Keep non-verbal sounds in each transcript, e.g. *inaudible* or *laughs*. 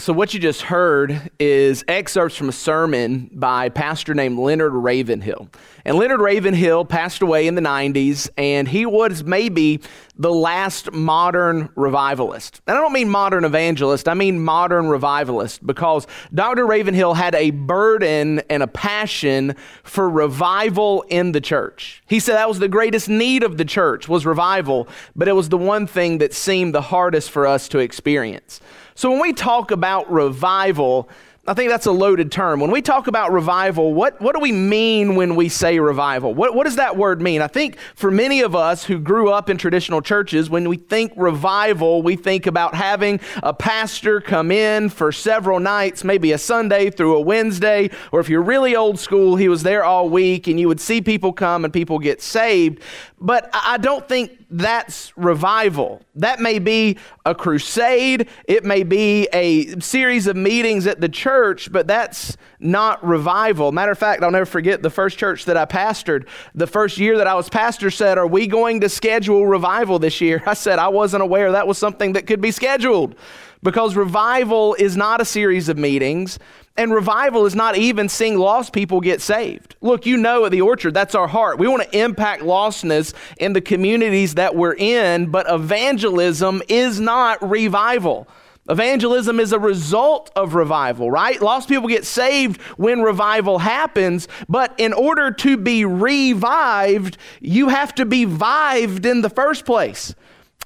So, what you just heard is excerpts from a sermon by a pastor named Leonard Ravenhill. And Leonard Ravenhill passed away in the 90s, and he was maybe the last modern revivalist. And I don't mean modern evangelist, I mean modern revivalist, because Dr. Ravenhill had a burden and a passion for revival in the church. He said that was the greatest need of the church was revival, but it was the one thing that seemed the hardest for us to experience. So when we talk about revival, I think that's a loaded term. When we talk about revival, what, what do we mean when we say revival? What, what does that word mean? I think for many of us who grew up in traditional churches, when we think revival, we think about having a pastor come in for several nights, maybe a Sunday through a Wednesday, or if you're really old school, he was there all week and you would see people come and people get saved. But I don't think that's revival. That may be a crusade, it may be a series of meetings at the church, but that's not revival. Matter of fact, I'll never forget the first church that I pastored. The first year that I was pastor said, Are we going to schedule revival this year? *laughs* I said, I wasn't aware that was something that could be scheduled because revival is not a series of meetings. And revival is not even seeing lost people get saved. Look, you know at the orchard, that's our heart. We want to impact lostness in the communities that we're in, but evangelism is not revival. Evangelism is a result of revival, right? Lost people get saved when revival happens, but in order to be revived, you have to be vived in the first place.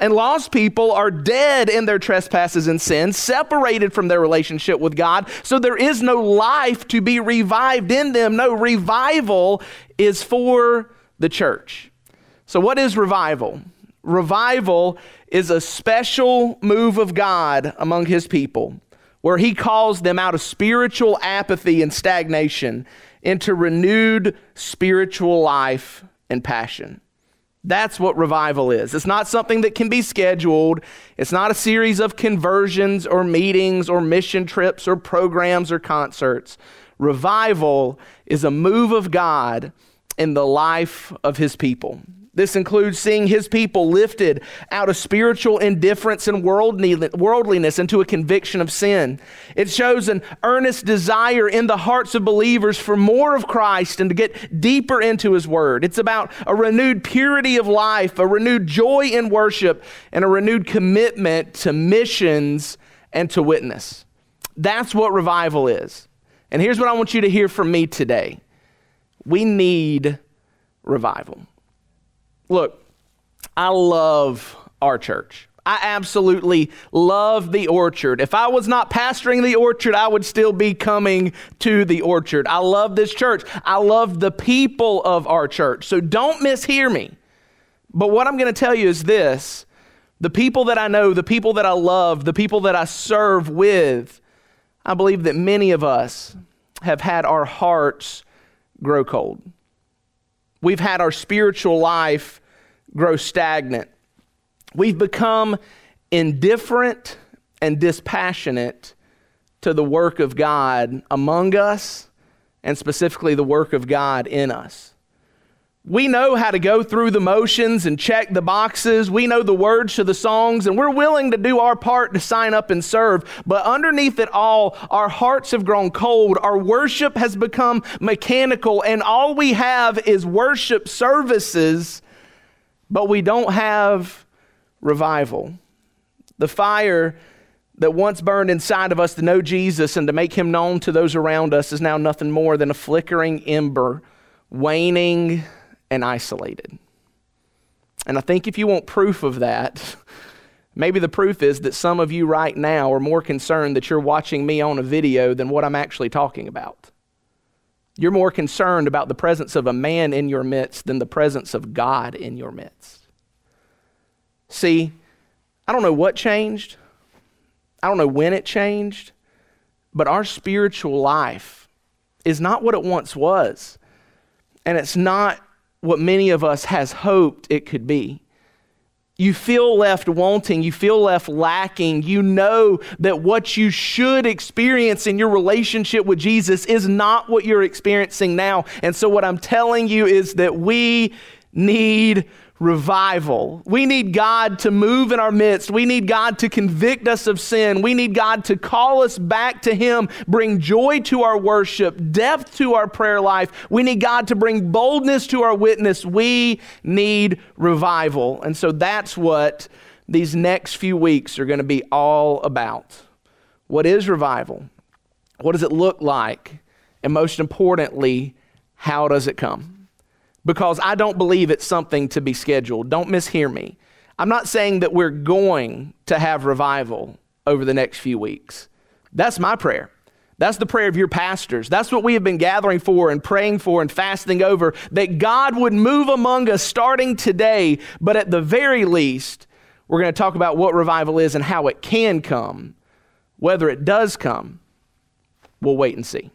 And lost people are dead in their trespasses and sins, separated from their relationship with God. So there is no life to be revived in them. No revival is for the church. So, what is revival? Revival is a special move of God among his people where he calls them out of spiritual apathy and stagnation into renewed spiritual life and passion. That's what revival is. It's not something that can be scheduled. It's not a series of conversions or meetings or mission trips or programs or concerts. Revival is a move of God in the life of his people. This includes seeing his people lifted out of spiritual indifference and worldliness into a conviction of sin. It shows an earnest desire in the hearts of believers for more of Christ and to get deeper into his word. It's about a renewed purity of life, a renewed joy in worship, and a renewed commitment to missions and to witness. That's what revival is. And here's what I want you to hear from me today we need revival. Look, I love our church. I absolutely love the orchard. If I was not pastoring the orchard, I would still be coming to the orchard. I love this church. I love the people of our church. So don't mishear me. But what I'm going to tell you is this the people that I know, the people that I love, the people that I serve with, I believe that many of us have had our hearts grow cold. We've had our spiritual life grow stagnant. We've become indifferent and dispassionate to the work of God among us, and specifically the work of God in us. We know how to go through the motions and check the boxes. We know the words to the songs, and we're willing to do our part to sign up and serve. But underneath it all, our hearts have grown cold. Our worship has become mechanical, and all we have is worship services, but we don't have revival. The fire that once burned inside of us to know Jesus and to make him known to those around us is now nothing more than a flickering ember, waning and isolated. And I think if you want proof of that, *laughs* maybe the proof is that some of you right now are more concerned that you're watching me on a video than what I'm actually talking about. You're more concerned about the presence of a man in your midst than the presence of God in your midst. See, I don't know what changed. I don't know when it changed, but our spiritual life is not what it once was. And it's not what many of us has hoped it could be. You feel left wanting, you feel left lacking. You know that what you should experience in your relationship with Jesus is not what you're experiencing now. And so, what I'm telling you is that we need revival. We need God to move in our midst. We need God to convict us of sin. We need God to call us back to Him, bring joy to our worship, depth to our prayer life. We need God to bring boldness to our witness. We need revival. And so that's what these next few weeks are going to be all about. What is revival? What does it look like? And most importantly, how does it come? Because I don't believe it's something to be scheduled. Don't mishear me. I'm not saying that we're going to have revival over the next few weeks. That's my prayer. That's the prayer of your pastors. That's what we have been gathering for and praying for and fasting over that God would move among us starting today. But at the very least, we're going to talk about what revival is and how it can come. Whether it does come, we'll wait and see.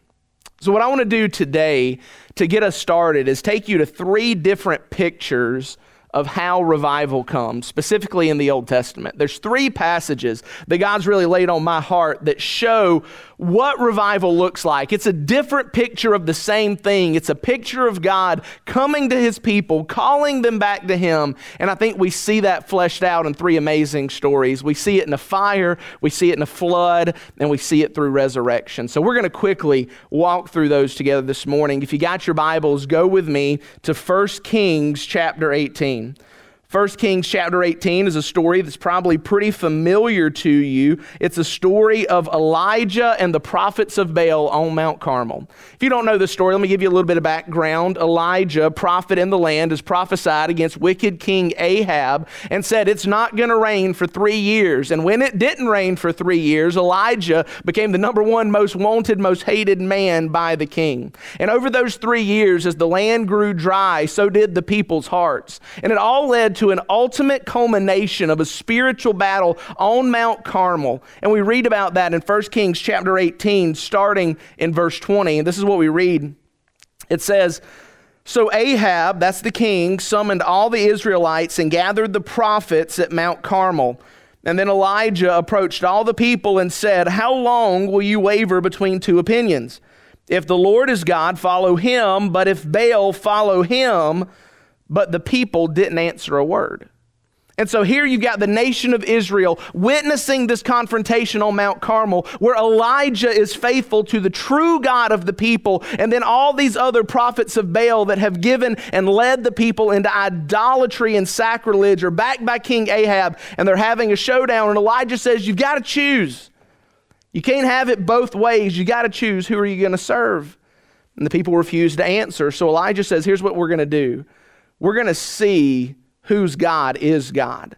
So, what I want to do today to get us started is take you to three different pictures of how revival comes, specifically in the Old Testament. There's three passages that God's really laid on my heart that show what revival looks like. It's a different picture of the same thing. It's a picture of God coming to his people, calling them back to him. And I think we see that fleshed out in three amazing stories. We see it in a fire, we see it in a flood, and we see it through resurrection. So we're going to quickly walk through those together this morning. If you got your Bibles, go with me to 1 Kings chapter 18. 18. 1 Kings chapter 18 is a story that's probably pretty familiar to you. It's a story of Elijah and the prophets of Baal on Mount Carmel. If you don't know the story, let me give you a little bit of background. Elijah, prophet in the land, has prophesied against wicked King Ahab and said it's not going to rain for three years. And when it didn't rain for three years, Elijah became the number one most wanted, most hated man by the king. And over those three years, as the land grew dry, so did the people's hearts. And it all led to an ultimate culmination of a spiritual battle on Mount Carmel. And we read about that in 1 Kings chapter 18, starting in verse 20. And this is what we read it says, so Ahab, that's the king, summoned all the Israelites and gathered the prophets at Mount Carmel. And then Elijah approached all the people and said, How long will you waver between two opinions? If the Lord is God, follow him, but if Baal, follow him but the people didn't answer a word. And so here you've got the nation of Israel witnessing this confrontation on Mount Carmel where Elijah is faithful to the true God of the people, and then all these other prophets of Baal that have given and led the people into idolatry and sacrilege are backed by King Ahab, and they're having a showdown. And Elijah says, You've got to choose. You can't have it both ways. You got to choose who are you going to serve. And the people refuse to answer. So Elijah says, Here's what we're going to do we're going to see whose God is God.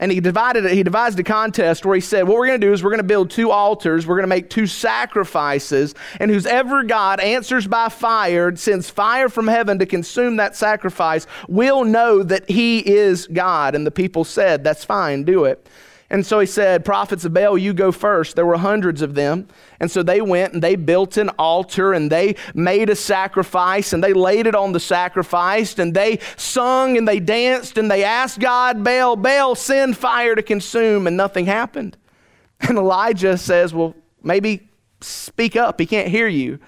And he divided it, he devised a contest where he said, What we're going to do is we're going to build two altars, we're going to make two sacrifices, and whoever God answers by fire, sends fire from heaven to consume that sacrifice, will know that he is God. And the people said, That's fine, do it. And so he said, Prophets of Baal, you go first. There were hundreds of them. And so they went and they built an altar and they made a sacrifice and they laid it on the sacrifice and they sung and they danced and they asked God, Baal, Baal, send fire to consume. And nothing happened. *laughs* And Elijah says, Well, maybe speak up. He can't hear you.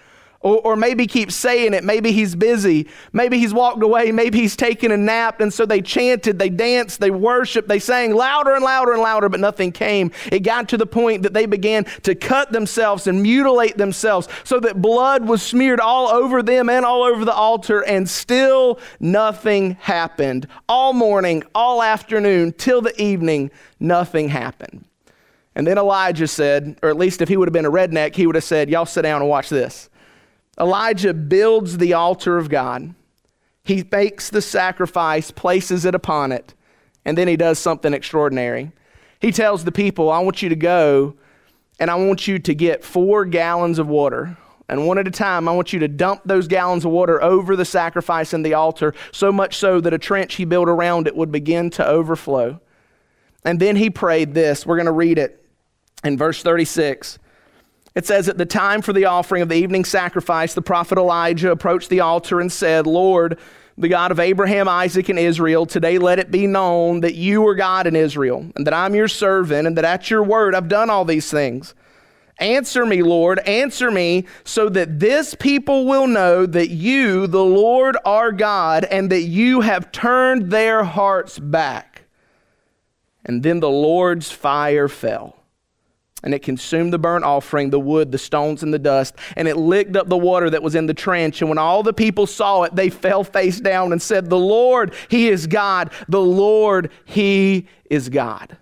Or, or, maybe keep saying it. Maybe he's busy. Maybe he's walked away. Maybe he's taken a nap. And so they chanted, they danced, they worshiped, they sang louder and louder and louder, but nothing came. It got to the point that they began to cut themselves and mutilate themselves so that blood was smeared all over them and all over the altar, and still nothing happened. All morning, all afternoon, till the evening, nothing happened. And then Elijah said, or at least if he would have been a redneck, he would have said, Y'all sit down and watch this. Elijah builds the altar of God. He makes the sacrifice, places it upon it, and then he does something extraordinary. He tells the people, I want you to go and I want you to get four gallons of water. And one at a time, I want you to dump those gallons of water over the sacrifice and the altar, so much so that a trench he built around it would begin to overflow. And then he prayed this. We're going to read it in verse 36. It says, At the time for the offering of the evening sacrifice, the prophet Elijah approached the altar and said, Lord, the God of Abraham, Isaac, and Israel, today let it be known that you are God in Israel, and that I'm your servant, and that at your word I've done all these things. Answer me, Lord, answer me, so that this people will know that you, the Lord, are God, and that you have turned their hearts back. And then the Lord's fire fell, and it consumed the burnt offering, the wood, the stones, and the dust, and it licked up the water that was in the trench. And when all the people saw it, they fell face down and said, The Lord, He is God. The Lord, He is God.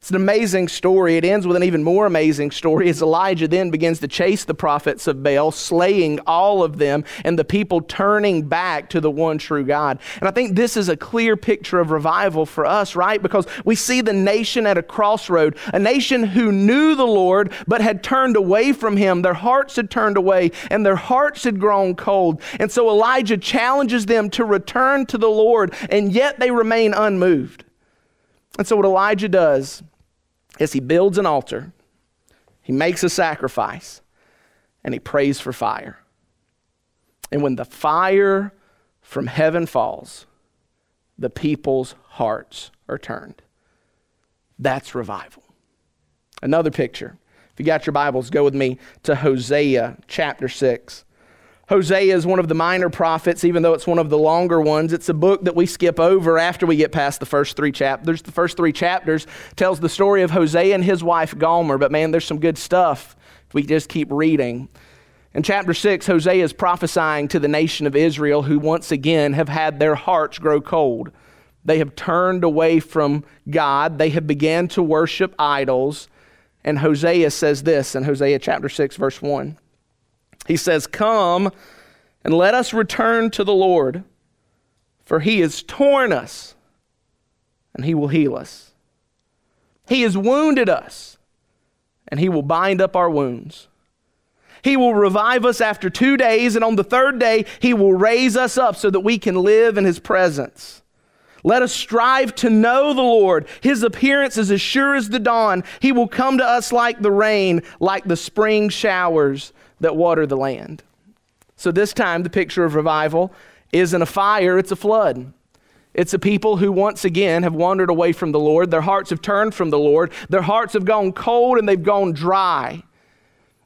It's an amazing story. It ends with an even more amazing story as Elijah then begins to chase the prophets of Baal, slaying all of them, and the people turning back to the one true God. And I think this is a clear picture of revival for us, right? Because we see the nation at a crossroad, a nation who knew the Lord but had turned away from him. Their hearts had turned away, and their hearts had grown cold. And so Elijah challenges them to return to the Lord, and yet they remain unmoved. And so, what Elijah does is he builds an altar, he makes a sacrifice, and he prays for fire. And when the fire from heaven falls, the people's hearts are turned. That's revival. Another picture. If you got your Bibles, go with me to Hosea chapter 6. Hosea is one of the minor prophets, even though it's one of the longer ones. It's a book that we skip over after we get past the first three chapters. The first three chapters tells the story of Hosea and his wife Gomer, but man, there's some good stuff if we just keep reading. In chapter 6, Hosea is prophesying to the nation of Israel who once again have had their hearts grow cold. They have turned away from God. They have began to worship idols. And Hosea says this in Hosea chapter 6, verse 1. He says, Come and let us return to the Lord, for he has torn us and he will heal us. He has wounded us and he will bind up our wounds. He will revive us after two days, and on the third day, he will raise us up so that we can live in his presence. Let us strive to know the Lord. His appearance is as sure as the dawn. He will come to us like the rain, like the spring showers that water the land. So this time, the picture of revival isn't a fire, it's a flood. It's a people who once again have wandered away from the Lord. Their hearts have turned from the Lord. Their hearts have gone cold and they've gone dry.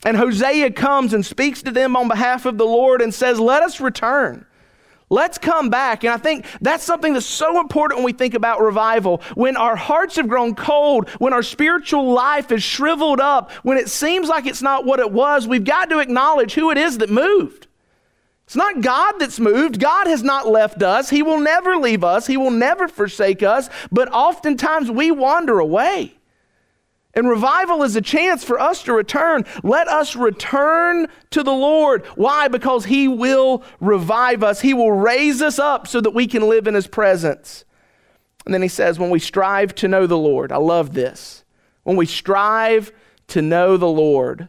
And Hosea comes and speaks to them on behalf of the Lord and says, Let us return. Let's come back. And I think that's something that's so important when we think about revival. When our hearts have grown cold, when our spiritual life is shriveled up, when it seems like it's not what it was, we've got to acknowledge who it is that moved. It's not God that's moved. God has not left us. He will never leave us. He will never forsake us. But oftentimes we wander away. And revival is a chance for us to return. Let us return to the Lord. Why? Because He will revive us, He will raise us up so that we can live in His presence. And then He says, when we strive to know the Lord, I love this. When we strive to know the Lord,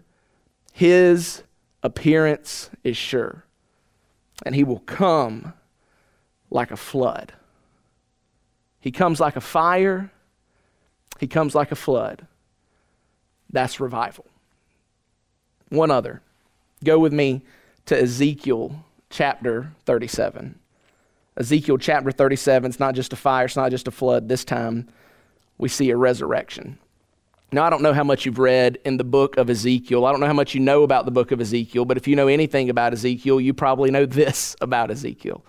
His appearance is sure, and He will come like a flood. He comes like a fire, He comes like a flood. That's revival. One other. Go with me to Ezekiel chapter 37. Ezekiel chapter 37, it's not just a fire, it's not just a flood. This time we see a resurrection. Now, I don't know how much you've read in the book of Ezekiel. I don't know how much you know about the book of Ezekiel, but if you know anything about Ezekiel, you probably know *laughs* this about Ezekiel.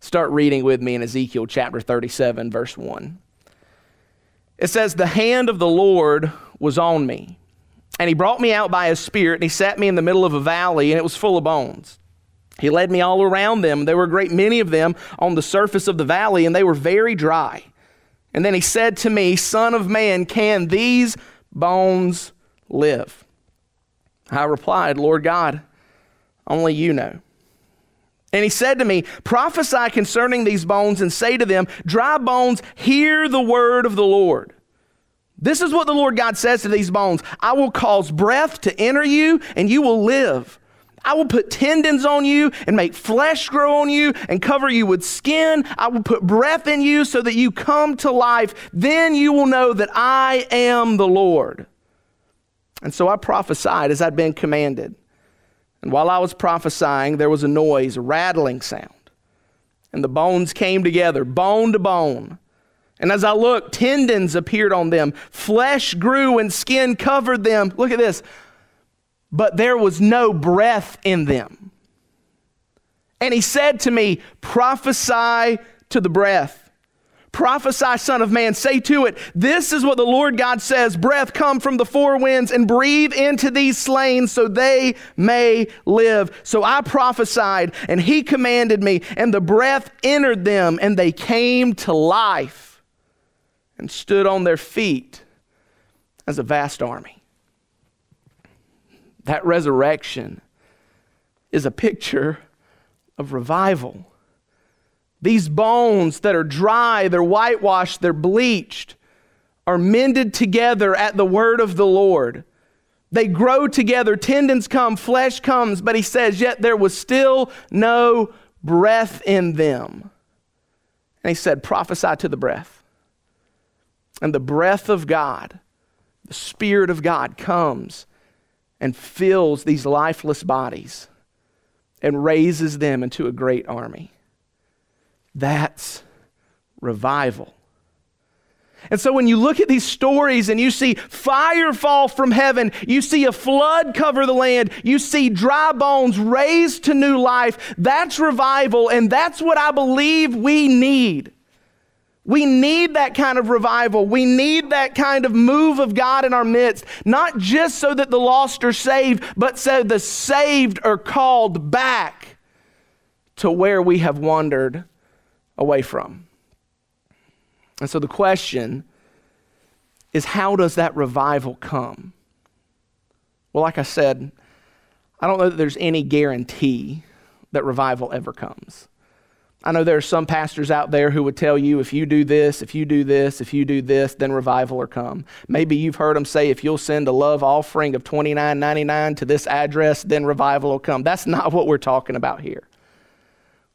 Start reading with me in Ezekiel chapter 37, verse 1. It says, The hand of the Lord was on me. And he brought me out by his spirit, and he sat me in the middle of a valley, and it was full of bones. He led me all around them. There were a great many of them on the surface of the valley, and they were very dry. And then he said to me, Son of man, can these bones live? I replied, Lord God, only you know. And he said to me, Prophesy concerning these bones and say to them, Dry bones, hear the word of the Lord. This is what the Lord God says to these bones I will cause breath to enter you, and you will live. I will put tendons on you and make flesh grow on you and cover you with skin. I will put breath in you so that you come to life. Then you will know that I am the Lord. And so I prophesied as I'd been commanded. And while I was prophesying, there was a noise, a rattling sound. And the bones came together, bone to bone. And as I looked, tendons appeared on them, flesh grew and skin covered them. Look at this. But there was no breath in them. And he said to me, Prophesy to the breath. Prophesy, Son of Man, say to it, This is what the Lord God says Breath come from the four winds and breathe into these slain so they may live. So I prophesied, and he commanded me, and the breath entered them, and they came to life and stood on their feet as a vast army. That resurrection is a picture of revival. These bones that are dry, they're whitewashed, they're bleached, are mended together at the word of the Lord. They grow together, tendons come, flesh comes, but he says, yet there was still no breath in them. And he said, prophesy to the breath. And the breath of God, the Spirit of God, comes and fills these lifeless bodies and raises them into a great army. That's revival. And so when you look at these stories and you see fire fall from heaven, you see a flood cover the land, you see dry bones raised to new life, that's revival, and that's what I believe we need. We need that kind of revival. We need that kind of move of God in our midst, not just so that the lost are saved, but so the saved are called back to where we have wandered away from. And so the question is how does that revival come? Well, like I said, I don't know that there's any guarantee that revival ever comes. I know there are some pastors out there who would tell you if you do this, if you do this, if you do this, then revival will come. Maybe you've heard them say if you'll send a love offering of $29.99 to this address, then revival will come. That's *laughs* not what we're talking about here.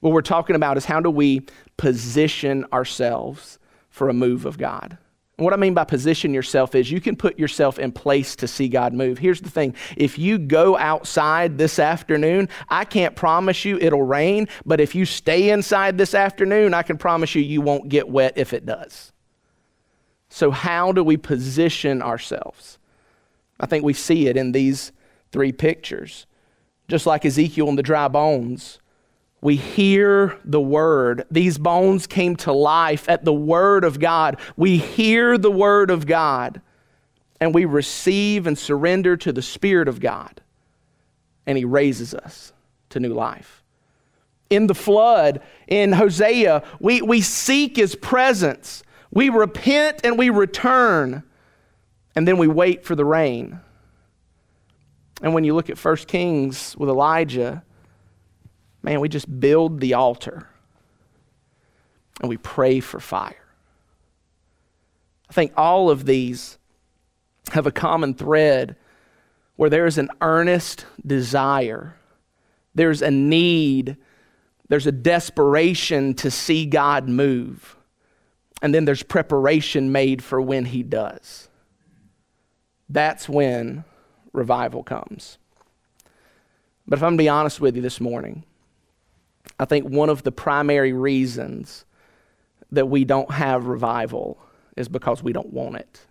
What we're talking about is how do we position ourselves for a move of God? What I mean by position yourself is you can put yourself in place to see God move. Here's the thing if you go outside this afternoon, I can't promise you it'll rain, but if you stay inside this afternoon, I can promise you you won't get wet if it does. So, how do we position ourselves? I think we see it in these three pictures. Just like Ezekiel and the dry bones, we hear the word. These bones came to life at the word of God. We hear the word of God and we receive and surrender to the Spirit of God, and He raises us to new life. In the flood, in Hosea, we, we seek His presence, we repent and we return, and then we wait for the rain. And when you look at 1 Kings with Elijah, man, we just build the altar and we pray for fire. I think all of these have a common thread where there is an earnest desire, there's a need, there's a desperation to see God move, and then there's preparation made for when He does. That's when revival comes. But if I'm to be honest with you this morning, I think one of the primary reasons that we don't have revival is because we don't want it.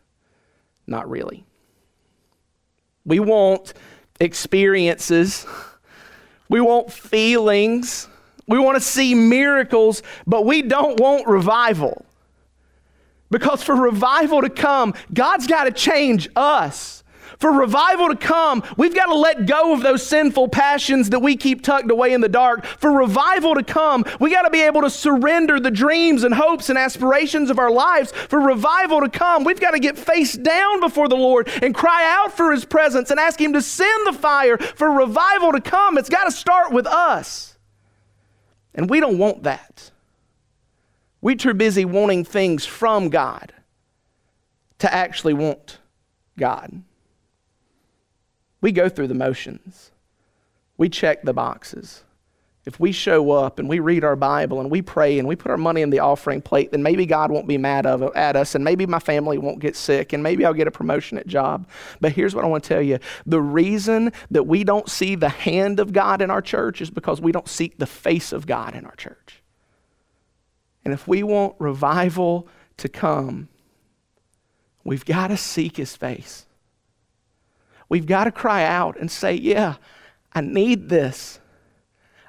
Not really. We want experiences, we want feelings, we want to see miracles, but we don't want revival. Because for revival to come, God's got to change us. For revival to come, we've got to let go of those sinful passions that we keep tucked away in the dark. For revival to come, we got to be able to surrender the dreams and hopes and aspirations of our lives. For revival to come, we've got to get face down before the Lord and cry out for His presence and ask Him to send the fire. For revival to come, it's got to start with us. And we don't want that. We're too busy wanting things from God to actually want God. We go through the motions, we check the boxes. If we show up and we read our Bible and we pray and we put our money in the offering plate, then maybe God won't be mad of, at us and maybe my family won't get sick and maybe I'll get a promotion at job. But here's what I want to tell you the reason that we don't see the hand of God in our church is because we don't seek the face of God in our church. And if we want revival to come, we've got to seek his face. We've got to cry out and say, Yeah, I need this.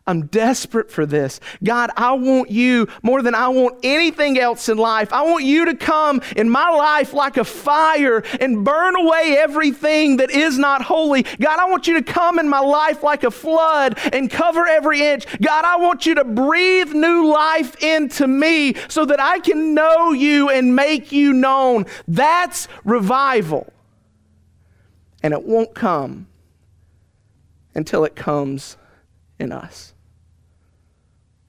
I'm desperate for this. God, I want you more than I want anything else in life. I want you to come in my life like a fire and burn away everything that is not holy. God, I want you to come in my life like a flood and cover every inch. God, I want you to breathe new life into me so that I can know you and make you known. That's revival. And it won't come until it comes in us.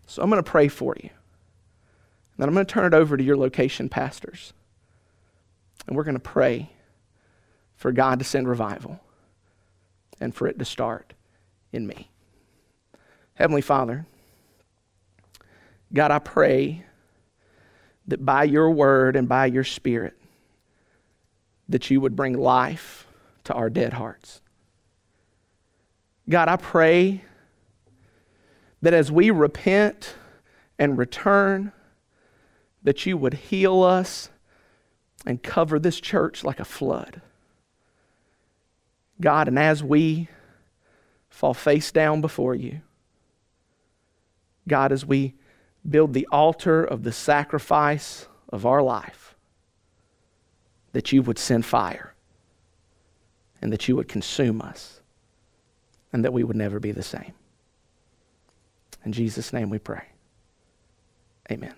So I'm going to pray for you. And then I'm going to turn it over to your location pastors. And we're going to pray for God to send revival and for it to start in me. Heavenly Father, God, I pray that by your word and by your spirit, that you would bring life to our dead hearts. God, I pray that as we repent and return, that you would heal us and cover this church like a flood. God, and as we fall face down before you, God, as we build the altar of the sacrifice of our life, that you would send fire and that you would consume us and that we would never be the same. In Jesus' name we pray. Amen.